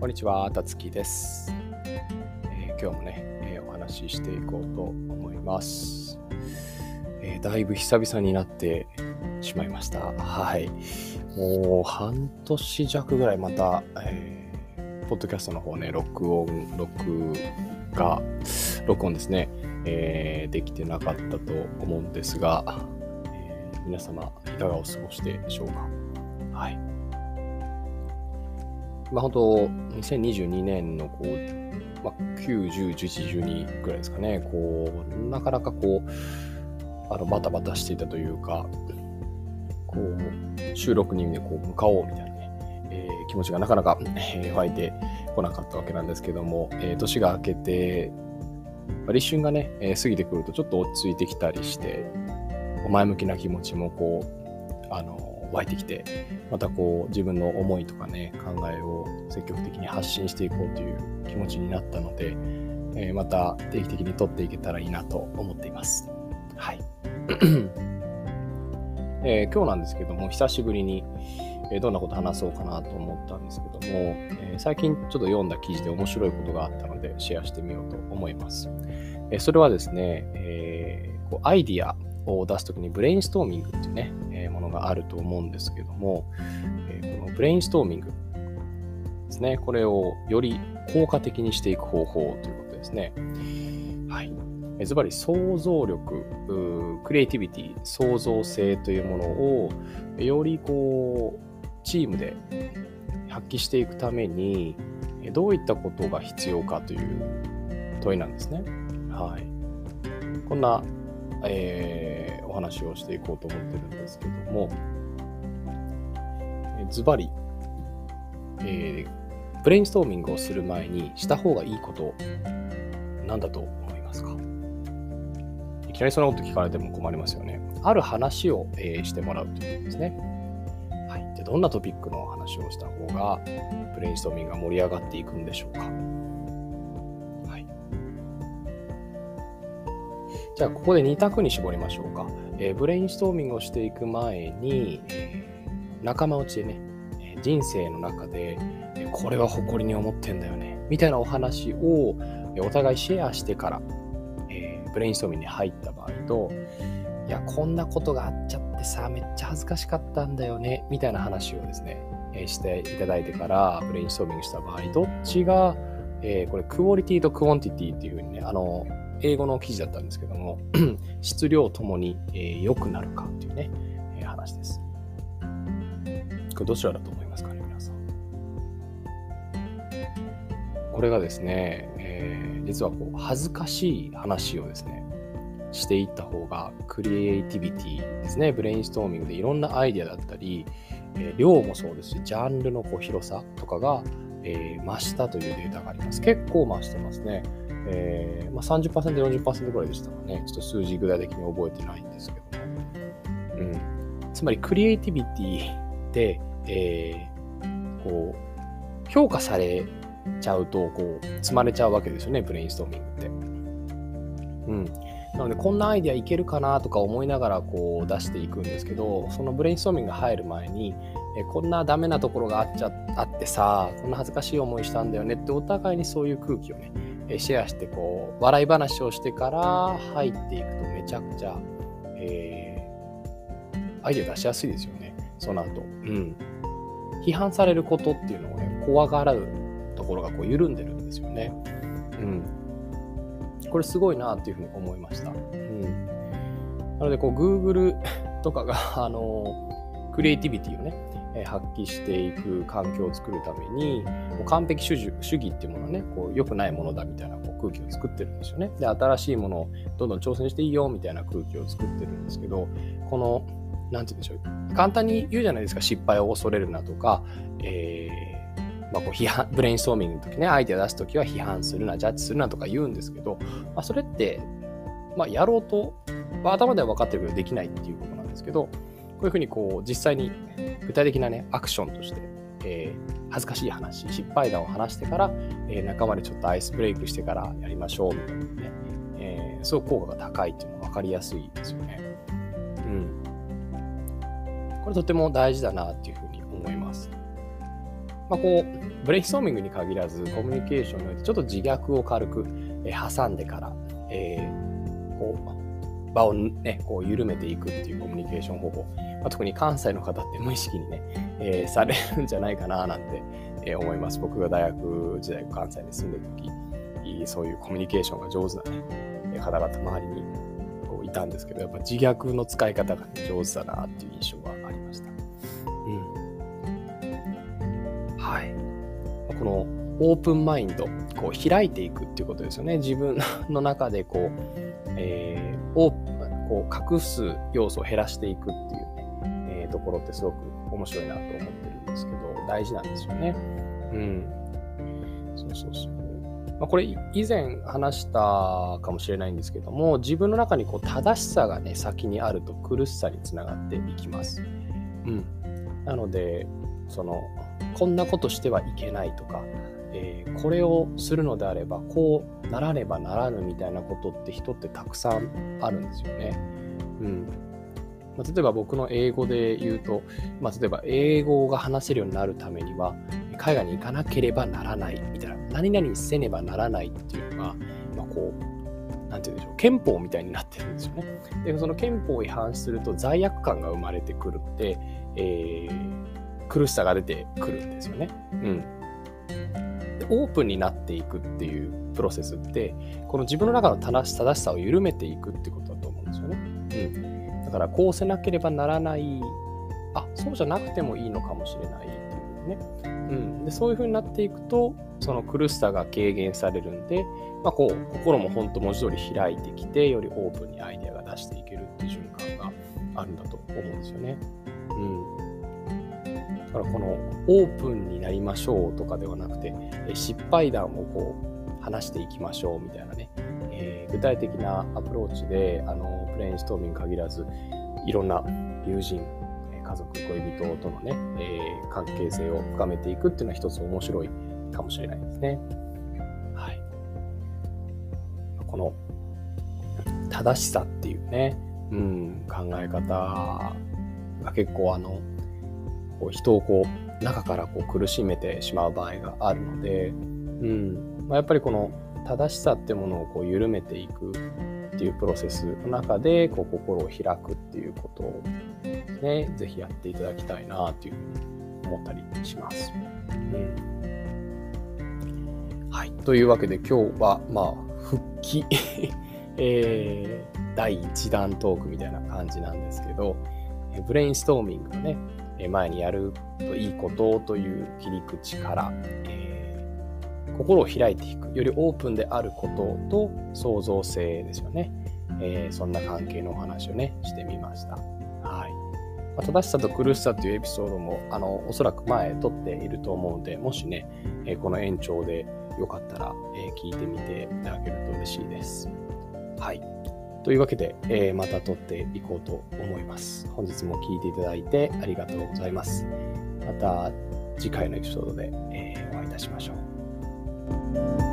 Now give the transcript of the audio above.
こんにちは、たつきです、えー、今日もね、えー、お話ししていこうと思います、えー、だいぶ久々になってしまいました。はい。もう半年弱ぐらいまた、えー、ポッドキャストの方ね、録音、録画、録音ですね、えー、できてなかったと思うんですが、え、皆様いかがお過ごしでしょうか？はい。まあ本当、2022年のこう、まあ、9、10、11、12ぐらいですかね、こう、なかなかこう、あのバタバタしていたというか、こう、収録に、ね、こう向かおうみたいなね、えー、気持ちがなかなか、えー、湧いてこなかったわけなんですけども、えー、年が明けて、まあ、立春がね、えー、過ぎてくるとちょっと落ち着いてきたりして、前向きな気持ちもこう、あの、湧いてきてまたこう自分の思いとかね考えを積極的に発信していこうという気持ちになったので、えー、また定期的に撮っていけたらいいなと思っています。はい。えー、今日なんですけども久しぶりに、えー、どんなこと話そうかなと思ったんですけども、え最近ちょっと読んだ記事で面白いことがあったのでシェアしてみようと思います。えそれはですね、えこうアイディアを出すときにブレインストーミングっていうね、があると思うんですけども、えこのブレインストーミングですね、これをより効果的にしていく方法ということですね。はい。ズバリ想像力、クリエイティビティ、創造性というものをよりこうチームで発揮していくためにどういったことが必要かという問いなんですね。はい。こんなえー、お話をしていこうと思ってるんですけども、ズバリ、えー、ブレインストーミングをする前にした方がいいことなんだと思いますか？いきなりそんなこと聞かれても困りますよね。ある話を、えー、してもらうということですね。はい。で、どんなトピックの話をした方が、ブレインストーミングが盛り上がっていくんでしょうか？じゃあここで2択に絞りましょうか。えー、ブレインストーミングをしていく前に、仲間内でね、人生の中で、これは誇りに思ってんだよね、みたいなお話をお互いシェアしてから、えー、ブレインストーミングに入った場合と、いや、こんなことがあっちゃってさ、めっちゃ恥ずかしかったんだよね、みたいな話をですね、え、していただいてからブレインストーミングした場合、どっちが、えー、これ、 quality と quantity っていうふうにね、あの、英語の記事だったんですけども、質量ともに良、えー、くなるかっていうね、えー、話です。これどちらだと思いますかね、皆さん。これがですね、えー、実はこう恥ずかしい話をですね、していった方がクリエイティビティですね、ブレインストーミングでいろんなアイデアだったり、えー、量もそうですし、ジャンルのこう広さとかが、えー、増したというデータがあります。結構増してますね。えーまあ30%、40%ぐらいでしたかね。ちょっと数字具体的に覚えてないんですけども。うん。つまり、クリエイティビティで、えー、こう、評価されちゃうと、こう、積まれちゃうわけですよね、ブレインストーミングって。うん。なので、こんなアイデアいけるかなとか思いながら、こう、出していくんですけど、そのブレインストーミングが入る前に、えこんなダメなところがあっちゃあってさ、こんな恥ずかしい思いしたんだよねってお互いにそういう空気をね、シェアしてこう笑い話をしてから入っていくとめちゃくちゃ、えー、アイデア出しやすいですよね。その後、うん、批判されることっていうのをね怖がらうところがこう緩んでるんですよね、うん、これすごいなっていうふうに思いました、うん、なのでこう Google とかがあのクリエイティビティをね発揮していく環境を作るためにもう完璧主義主義っていうものはねこう良くないものだみたいなこう空気を作ってるんですよね。で新しいものをどんどん挑戦していいよみたいな空気を作ってるんですけどこの何て言うんでしょう。簡単に言うじゃないですか。失敗を恐れるなとか、えーまあ、こう批判ブレインストーミングの時ねアイデア出す時は批判するなジャッジするなとか言うんですけど、まあ、それって、まあ、やろうと、まあ、頭では分かってるけどできないっていうことなんですけどこういうふうにこう実際に具体的なねアクションとして、えー、恥ずかしい話失敗談を話してから、えー、仲間でちょっとアイスブレイクしてからやりましょうみたいなね、えー、すごく効果が高いっていうのは分かりやすいですよね。うん。これとても大事だなっていうふうに思います。まあ、こう、ブレインストーミングに限らず、コミュニケーションにおいて、ちょっと自虐を軽く、挟んでから、えー、こう、場をね、こう緩めていくっていうコミュニケーション方法、まあ、特に関西の方って無意識にね、えー、されるんじゃないかななんて、えー、思います。僕が大学時代関西に住んでる時、そういうコミュニケーションが上手な、ね、方々周りにこういたんですけど、やっぱ自虐の使い方が、ね、上手だなっていう印象がありました。うん。はい。このオープンマインド、こう開いていくっていうことですよね。自分の中でこう、えー、オープン、こう隠す要素を減らしていくっていうね、えー、ところってすごく面白いなと思ってるんですけど、大事なんですよね。うん。そうそうそう。まあ、これ以前話したかもしれないんですけども自分の中にこう正しさがね先にあると苦しさにつながっていきます。うん、なのでそのこんなことしてはいけないとか、えー、これをするのであればこうならねばならぬみたいなことって人ってたくさんあるんですよね。うんまあ、例えば僕の英語で言うと、まあ、例えば英語が話せるようになるためには海外に行かなければならないみたいな何々せねばならないっていうのが、まあ、こうなんて言うんでしょう憲法みたいになってるんですよね。でその憲法を違反すると罪悪感が生まれてくるって、えー、苦しさが出てくるんですよね。うんオープンになっていくっていうプロセスってこの自分の中の正し正しさを緩めていくってことだと思うんですよね。うんだからこうせなければならない、あ、そうじゃなくてもいいのかもしれないっていうね。うん、でそういう風になっていくと、その苦しさが軽減されるんで、まあ、こう心も本当文字通り開いてきて、よりオープンにアイデアが出していけるっていう瞬間があるんだと思うんですよね。だからこのオープンになりましょうとかではなくて、失敗談をこう話していきましょうみたいなね、えー、具体的なアプローチで、あの、ブレインストーミング限らず、いろんな友人、家族、恋人とのね、えー、関係性を深めていくっていうのは一つ面白いかもしれないですね。はい。この正しさっていうね、うん、考え方が結構あの、こう人をこう中からこう苦しめてしまう場合があるので、うんまあ、やっぱりこの正しさってものをこう緩めていくっていうプロセスの中でこう心を開くっていうことをね、ぜひやっていただきたいなというふうに思ったりします。うん、はい。というわけで今日は、まあ、復帰 えー、第1弾トークみたいな感じなんですけど、ブレインストーミングのね、前にやるといいことという切り口から、えー、心を開いていく、よりオープンであることと創造性ですよね。えー、そんな関係のお話をね、してみました。はい。まあ、正しさと苦しさというエピソードも、あの、おそらく前撮っていると思うので、もしね、えー、この延長でよかったら、え、聞いてみていただけると嬉しいです。はい。というわけで、えー、また撮っていこうと思います。本日も聴いていただいてありがとうございます。また次回のエピソードで、えー、お会いいたしましょう。